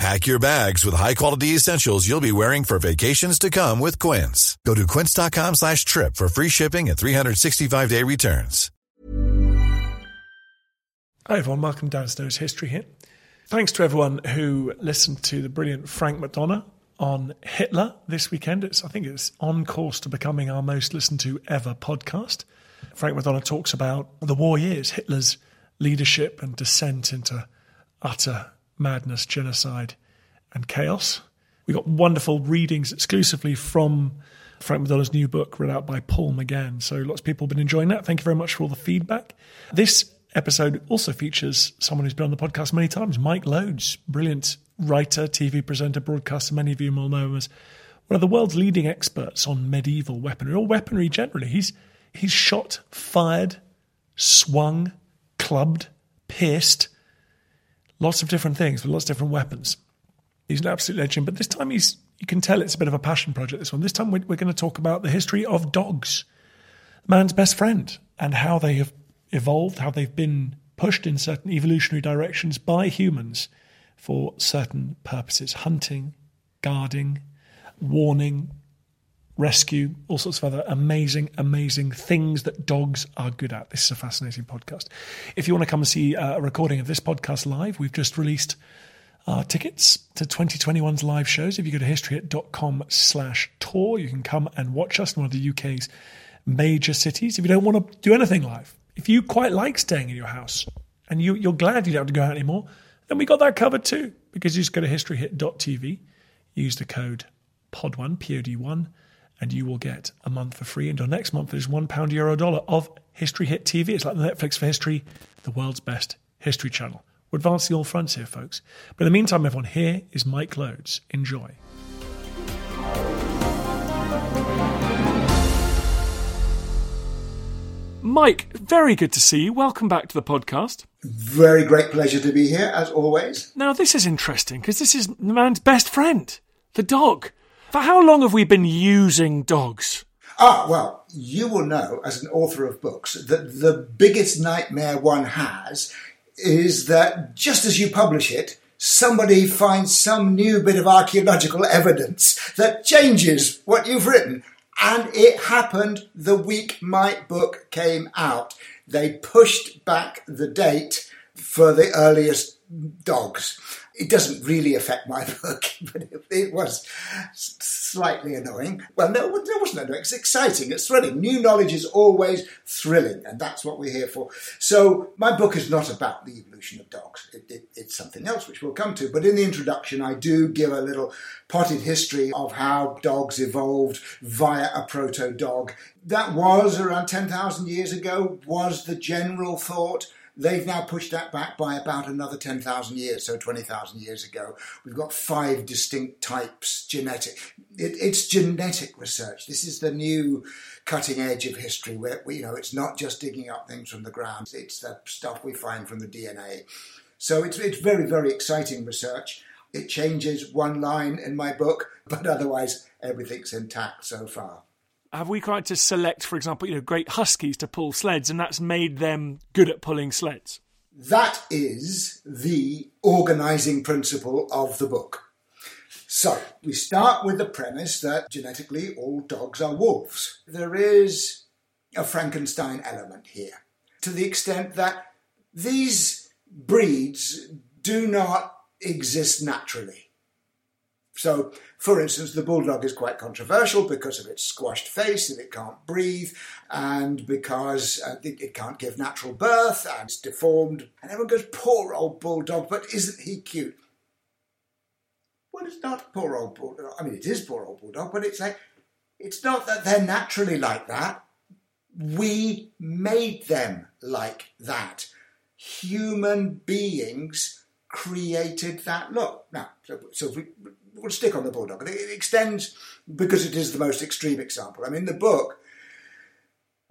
Pack your bags with high-quality essentials you'll be wearing for vacations to come with Quince. Go to quince.com slash trip for free shipping and 365-day returns. Hi everyone, welcome Dan Snow's History Hit. Thanks to everyone who listened to the brilliant Frank McDonough on Hitler this weekend. It's, I think it's on course to becoming our most listened to ever podcast. Frank McDonough talks about the war years, Hitler's leadership and descent into utter madness, genocide, and chaos. We got wonderful readings exclusively from Frank McDonough's new book, read out by Paul McGann. So lots of people have been enjoying that. Thank you very much for all the feedback. This episode also features someone who's been on the podcast many times, Mike Loades, brilliant writer, TV presenter, broadcaster. Many of you will know him as one of the world's leading experts on medieval weaponry or weaponry generally. He's he's shot, fired, swung, clubbed, pierced, lots of different things with lots of different weapons. He's an absolute legend, but this time he's you can tell it's a bit of a passion project. This one. This time we're, we're going to talk about the history of dogs, man's best friend, and how they have evolved, how they've been pushed in certain evolutionary directions by humans for certain purposes hunting, guarding, warning, rescue, all sorts of other amazing, amazing things that dogs are good at. This is a fascinating podcast. If you want to come and see uh, a recording of this podcast live, we've just released our tickets to 2021's live shows. If you go to historyhit.com slash tour, you can come and watch us in one of the UK's major cities. If you don't want to do anything live, if you quite like staying in your house and you, you're glad you don't have to go out anymore, then we got that covered too. Because you just go to historyhit.tv, use the code POD1, POD1, and you will get a month for free. And your next month is one pound, euro, dollar of History Hit TV. It's like the Netflix for history, the world's best history channel. We're advancing all fronts here, folks. But in the meantime, everyone, here is Mike Loades. Enjoy. Mike, very good to see you. Welcome back to the podcast. Very great pleasure to be here, as always. Now, this is interesting because this is the man's best friend, the dog. For how long have we been using dogs? Ah, well, you will know as an author of books that the biggest nightmare one has is that just as you publish it, somebody finds some new bit of archaeological evidence that changes what you've written. And it happened the week my book came out. They pushed back the date for the earliest dogs. It doesn't really affect my book, but it, it was slightly annoying. Well, no, it wasn't annoying. It's exciting. It's thrilling. New knowledge is always thrilling, and that's what we're here for. So, my book is not about the evolution of dogs. It, it, it's something else, which we'll come to. But in the introduction, I do give a little potted history of how dogs evolved via a proto dog. That was around 10,000 years ago, was the general thought. They've now pushed that back by about another 10,000 years, so 20,000 years ago. We've got five distinct types, genetic. It, it's genetic research. This is the new cutting edge of history where, you know, it's not just digging up things from the ground, it's the stuff we find from the DNA. So it's, it's very, very exciting research. It changes one line in my book, but otherwise everything's intact so far have we tried to select, for example, you know, great huskies to pull sleds, and that's made them good at pulling sleds? That is the organising principle of the book. So, we start with the premise that genetically all dogs are wolves. There is a Frankenstein element here, to the extent that these breeds do not exist naturally. So, for instance, the bulldog is quite controversial because of its squashed face and it can't breathe, and because uh, it, it, can't give natural birth and it's deformed. And everyone goes, poor old bulldog, but isn't he cute? Well, it's not poor old bulldog. I mean, it is poor old bulldog, but it's like, it's not that they're naturally like that. We made them like that. Human beings created that look. Now, so, we, we'll stick on the bulldog. It extends because it is the most extreme example. I mean, the book,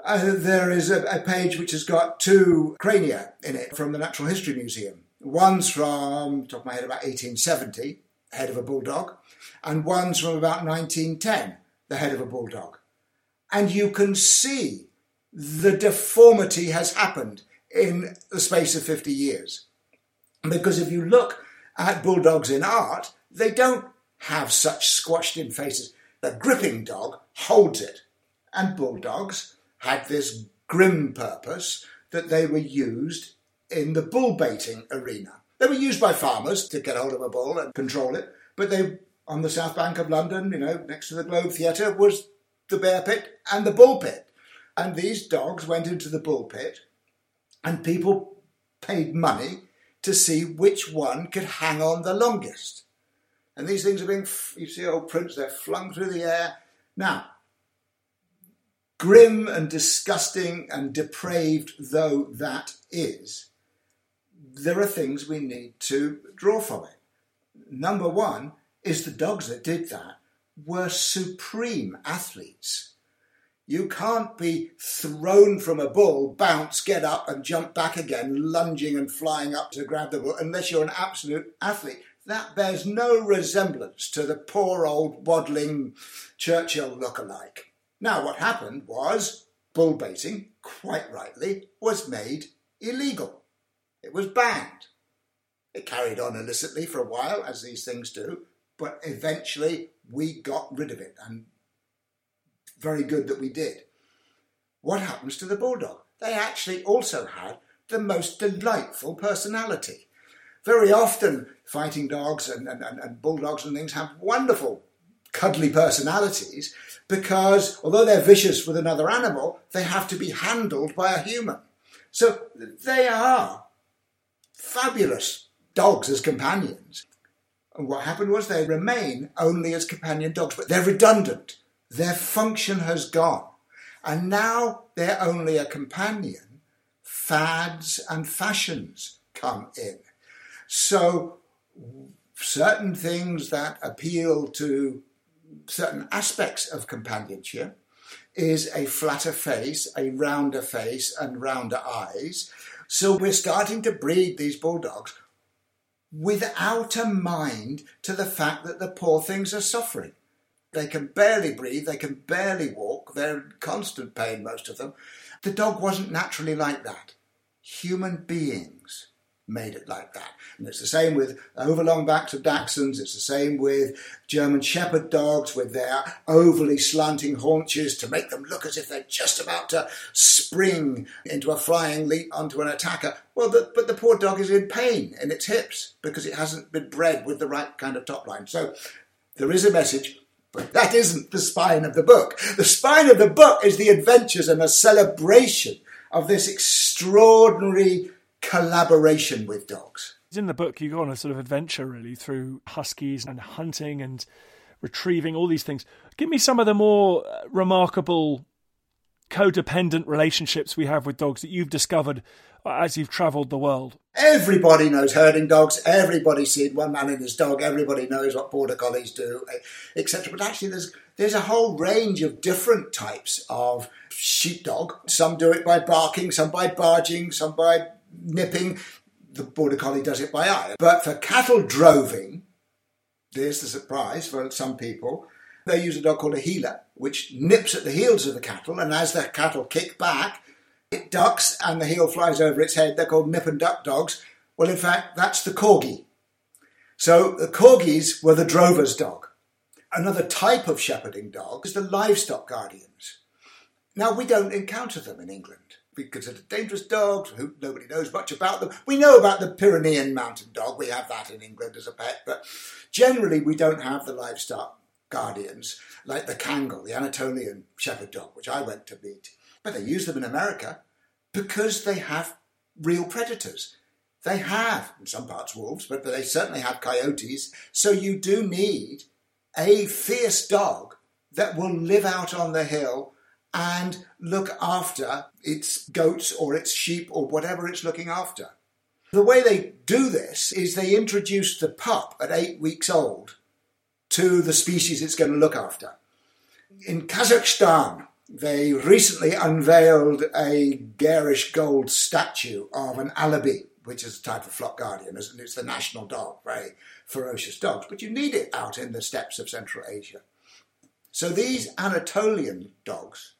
uh, there is a, a, page which has got two crania in it from the Natural History Museum. One's from, top of my head, about 1870, head of a bulldog, and one's from about 1910, the head of a bulldog. And you can see the deformity has happened in the space of 50 years. Because if you look at bulldogs in art, they don't have such squashed in faces. The gripping dog holds it. And bulldogs had this grim purpose that they were used in the bull baiting arena. They were used by farmers to get hold of a bull and control it, but they, on the south bank of London, you know, next to the Globe Theatre, was the bear pit and the bull pit. And these dogs went into the bull pit, and people paid money to see which one could hang on the longest. And these things are being, you see old prints, they're flung through the air. Now, grim and disgusting and depraved though that is, there are things we need to draw from it. Number one is the dogs that did that were supreme athletes. You can't be thrown from a bull, bounce, get up, and jump back again, lunging and flying up to grab the bull, unless you're an absolute athlete that bears no resemblance to the poor old waddling Churchill look-alike. Now, what happened was bull baiting, quite rightly, was made illegal. It was banned. It carried on illicitly for a while, as these things do, but eventually we got rid of it, and very good that we did. What happens to the bulldog? They actually also had the most delightful personality very often fighting dogs and, and, and bulldogs and things have wonderful cuddly personalities because although they're vicious with another animal, they have to be handled by a human. So they are fabulous dogs as companions. And what happened was they remain only as companion dogs, but they're redundant. Their function has gone. And now they're only a companion. Fads and fashions come in. So, certain things that appeal to certain aspects of companionship is a flatter face, a rounder face, and rounder eyes. So, we're starting to breed these bulldogs without a mind to the fact that the poor things are suffering. They can barely breathe, they can barely walk, they're in constant pain, most of them. The dog wasn't naturally like that. Human beings made it like that. And it's the same with overlong backs of Dachshunds, it's the same with German Shepherd dogs with their overly slanting haunches to make them look as if they're just about to spring into a flying leap onto an attacker. Well, the, but the poor dog is in pain in its hips because it hasn't been bred with the right kind of top line. So there is a message. But that isn't the spine of the book. The spine of the book is the adventures and a celebration of this extraordinary collaboration with dogs. In the book, you go on a sort of adventure really through huskies and hunting and retrieving all these things. Give me some of the more uh, remarkable codependent relationships we have with dogs that you've discovered as you've travelled the world. Everybody knows herding dogs. Everybody's seen one man and his dog. Everybody knows what border collies do, etc. But actually, there's there's a whole range of different types of sheepdog. Some do it by barking, some by barging, some by nipping. The border collie does it by eye. But for cattle droving, there's the surprise for some people. They use a dog called a heeler, which nips at the heels of the cattle, and as the cattle kick back, it ducks and the heel flies over its head. They're called nip and duck dogs. Well, in fact, that's the corgi. So the corgis were the drover's dog. Another type of shepherding dog is the livestock guardians. Now, we don't encounter them in England. we consider dangerous dogs, who nobody knows much about them. We know about the Pyrenean mountain dog, we have that in England as a pet, but generally we don't have the livestock guardians like the Kangal, the Anatolian shepherd dog, which I went to meet. But they use them in America because they have real predators. They have, in some parts, wolves, but, but they certainly have coyotes. So you do need a fierce dog that will live out on the hill and look after its goats or its sheep or whatever it's looking after. The way they do this is they introduce the pup at eight weeks old to the species it's going to look after. In Kazakhstan, they recently unveiled a garish gold statue of an Alabai, which is a type of flock guardian, and it's the national dog, very ferocious dogs, but you need it out in the steppes of Central Asia. So these Anatolian dogs,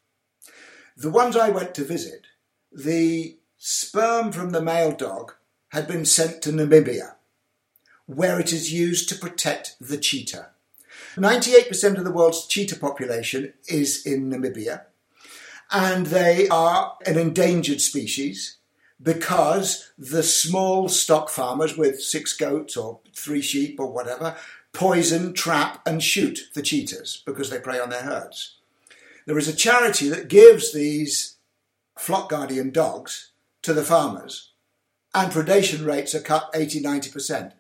the ones I went to visit, the sperm from the male dog had been sent to Namibia, where it is used to protect the cheetah. 98% of the world's cheetah population is in Namibia, and they are an endangered species because the small stock farmers with six goats or three sheep or whatever poison, trap, and shoot the cheetahs because they prey on their herds. There is a charity that gives these flock guardian dogs to the farmers, and predation rates are cut 80 90%.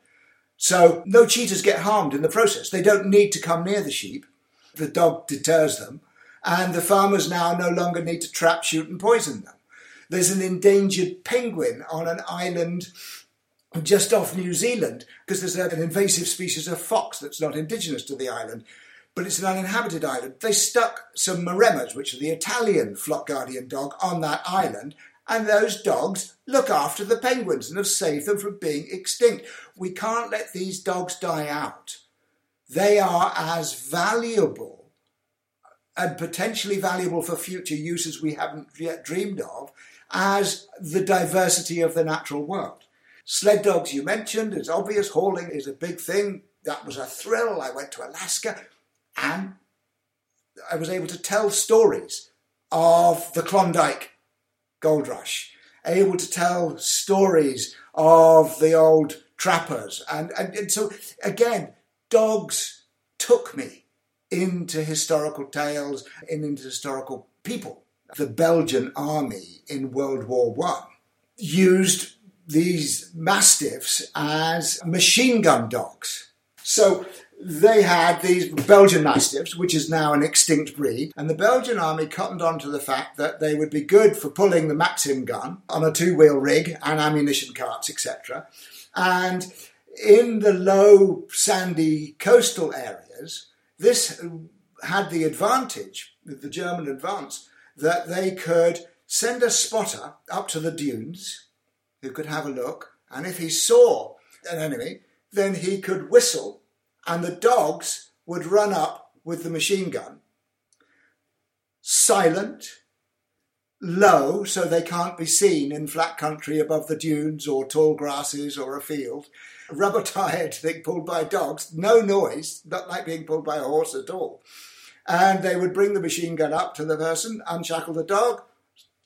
So no cheetahs get harmed in the process. They don't need to come near the sheep. The dog deters them, and the farmers now no longer need to trap, shoot, and poison them. There's an endangered penguin on an island just off New Zealand because there's an invasive species of fox that's not indigenous to the island, but it's an uninhabited island. They stuck some Maremmas, which are the Italian flock guardian dog, on that island, and those dogs look after the penguins and have saved them from being extinct. We can't let these dogs die out. They are as valuable and potentially valuable for future uses we haven't yet dreamed of as the diversity of the natural world. Sled dogs, you mentioned, it's obvious. Hauling is a big thing. That was a thrill. I went to Alaska and I was able to tell stories of the Klondike gold rush, able to tell stories of the old trappers. And, and, and so, again, dogs took me into historical tales and into historical people. The Belgian army in World War One used these mastiffs as machine gun dogs. So they had these Belgian Mastiffs, which is now an extinct breed, and the Belgian army cottoned on to the fact that they would be good for pulling the Maxim gun on a two wheel rig and ammunition carts, etc. And in the low, sandy coastal areas, this had the advantage, with the German advance, that they could send a spotter up to the dunes who could have a look, and if he saw an enemy, then he could whistle and the dogs would run up with the machine gun, silent, low, so they can't be seen in flat country above the dunes or tall grasses or a field, rubber tired thing pulled by dogs, no noise, not like being pulled by a horse at all. And they would bring the machine gun up to the person, unshackle the dog,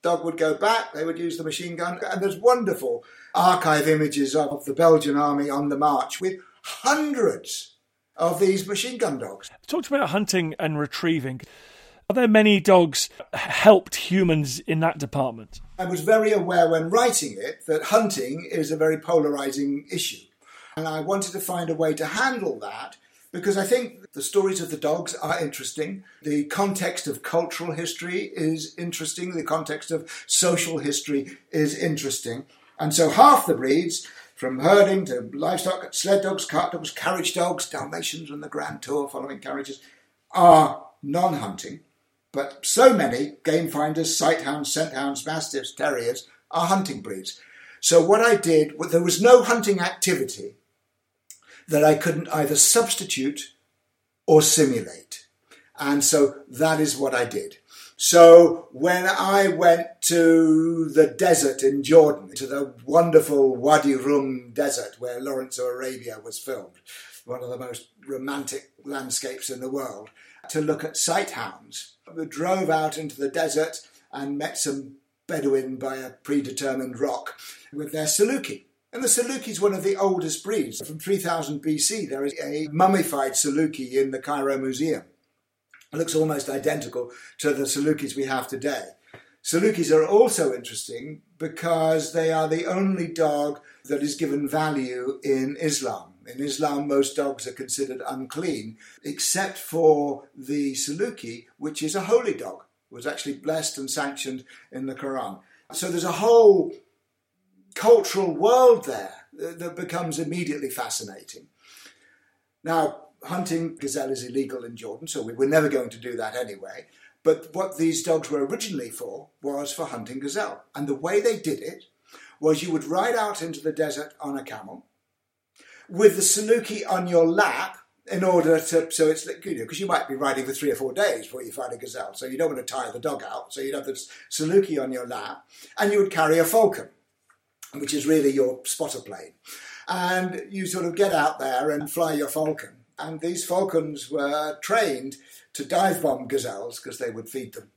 dog would go back, they would use the machine gun, and there's wonderful archive images of the Belgian army on the march with hundreds of these machine gun dogs. Talked about hunting and retrieving. Are there many dogs helped humans in that department? I was very aware when writing it that hunting is a very polarizing issue. And I wanted to find a way to handle that because I think the stories of the dogs are interesting. The context of cultural history is interesting. The context of social history is interesting. And so half the breeds from herding to livestock, sled dogs, cart dogs, carriage dogs, Dalmatians and the Grand Tour following carriages are non hunting, but so many game finders, sight hounds, scent hounds, mastiffs, terriers are hunting breeds. So what I did, there was no hunting activity that I couldn't either substitute or simulate. And so that is what I did. So when I went to the desert in Jordan, to the wonderful Wadi Rum desert where Lawrence of Arabia was filmed, one of the most romantic landscapes in the world, to look at sight hounds, we drove out into the desert and met some Bedouin by a predetermined rock with their Saluki. And the Saluki is one of the oldest breeds. From 3000 BC, there is a mummified Saluki in the Cairo Museum. Looks almost identical to the Salukis we have today. Salukis are also interesting because they are the only dog that is given value in Islam. In Islam, most dogs are considered unclean, except for the Saluki, which is a holy dog, was actually blessed and sanctioned in the Quran. So there's a whole cultural world there that becomes immediately fascinating. Now, hunting gazelle is illegal in Jordan, so we were never going to do that anyway. But what these dogs were originally for was for hunting gazelle. And the way they did it was you would ride out into the desert on a camel with the Saluki on your lap in order to, so it's, you know, because you might be riding for three or four days before you find a gazelle. So you don't want to tire the dog out. So you'd have the Saluki on your lap and you would carry a falcon, which is really your spotter plane. And you sort of get out there and fly your falcon. And these falcons were trained to dive bomb gazelles because they would feed them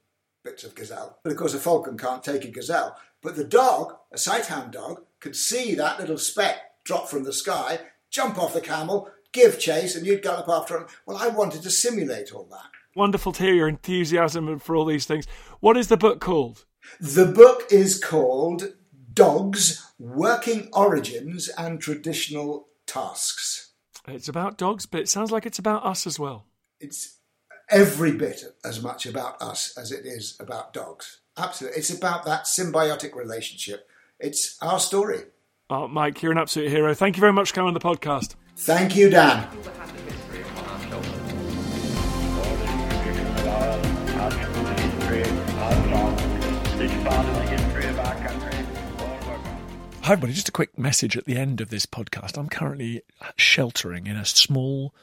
bits of gazelle. But of course, a falcon can't take a gazelle. But the dog, a sighthound dog, could see that little speck drop from the sky, jump off the camel, give chase, and you'd gallop after him. Well, I wanted to simulate all that. Wonderful to hear your enthusiasm for all these things. What is the book called? The book is called Dogs Working Origins and Traditional Tasks. It's about dogs, but it sounds like it's about us as well. It's every bit as much about us as it is about dogs. Absolutely. It's about that symbiotic relationship. It's our story. Oh, Mike, you're an absolute hero. Thank you very much for coming on the podcast. Thank you, Dan. Hi, everybody. Just a quick message at the end of this podcast. I'm currently sheltering in a small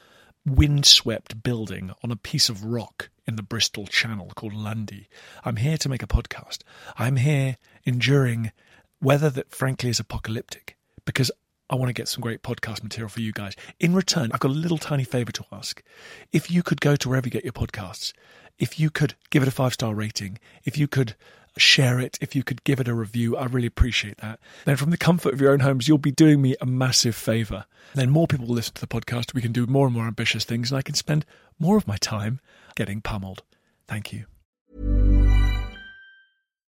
windswept building on a piece of rock in the Bristol Channel called Lundy. I'm here to make a podcast. I'm here enduring weather that frankly is apocalyptic because I want to get some great podcast material for you guys. In return, I've got a little tiny favor to ask. If you could go to wherever you get your podcasts, if you could give it a five star rating, if you could share it, if you could give it a review, I really appreciate that. Then, from the comfort of your own homes, you'll be doing me a massive favor. Then, more people will listen to the podcast. We can do more and more ambitious things, and I can spend more of my time getting pummeled. Thank you.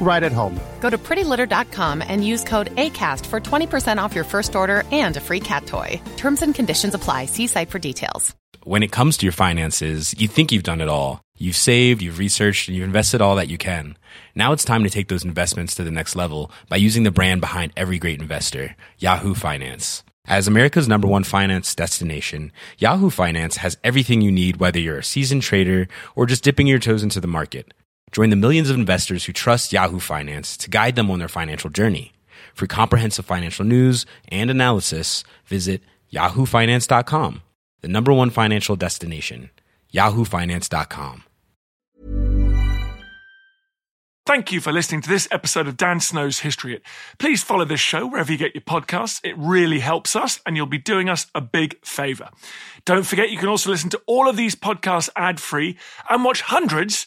right at home. Go to prettylitter.com and use code ACAST for 20% off your first order and a free cat toy. Terms and conditions apply. See site for details. When it comes to your finances, you think you've done it all. You've saved, you've researched, and you've invested all that you can. Now it's time to take those investments to the next level by using the brand behind every great investor, Yahoo Finance. As America's number one finance destination, Yahoo Finance has everything you need, whether you're a seasoned trader or just dipping your toes into the market. Join the millions of investors who trust Yahoo Finance to guide them on their financial journey. For comprehensive financial news and analysis, visit yahoofinance.com, the number one financial destination, yahoofinance.com. Thank you for listening to this episode of Dan Snow's History Hit. Please follow this show wherever you get your podcasts. It really helps us and you'll be doing us a big favor. Don't forget you can also listen to all of these podcasts ad free and watch hundreds